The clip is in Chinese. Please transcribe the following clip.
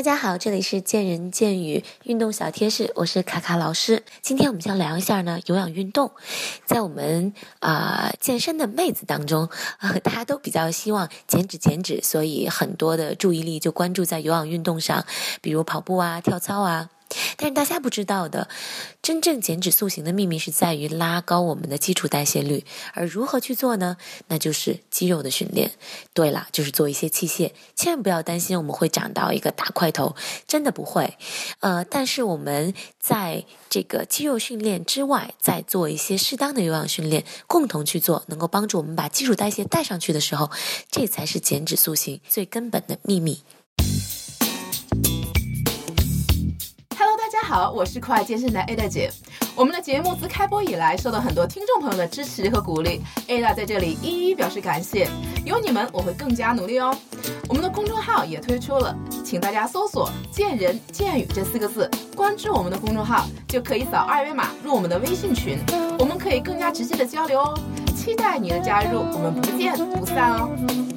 大家好，这里是见人见语运动小贴士，我是卡卡老师。今天我们将聊一下呢有氧运动，在我们啊健身的妹子当中，呃，大家都比较希望减脂减脂，所以很多的注意力就关注在有氧运动上，比如跑步啊、跳操啊。但是大家不知道的，真正减脂塑形的秘密是在于拉高我们的基础代谢率。而如何去做呢？那就是肌肉的训练。对了，就是做一些器械。千万不要担心我们会长到一个大块头，真的不会。呃，但是我们在这个肌肉训练之外，再做一些适当的有氧训练，共同去做，能够帮助我们把基础代谢带上去的时候，这才是减脂塑形最根本的秘密。好，我是酷爱健身的 Ada 姐。我们的节目自开播以来，受到很多听众朋友的支持和鼓励，Ada 在这里一一表示感谢。有你们，我会更加努力哦。我们的公众号也推出了，请大家搜索“见人见语”这四个字，关注我们的公众号，就可以扫二维码入我们的微信群，我们可以更加直接的交流哦。期待你的加入，我们不见不散哦。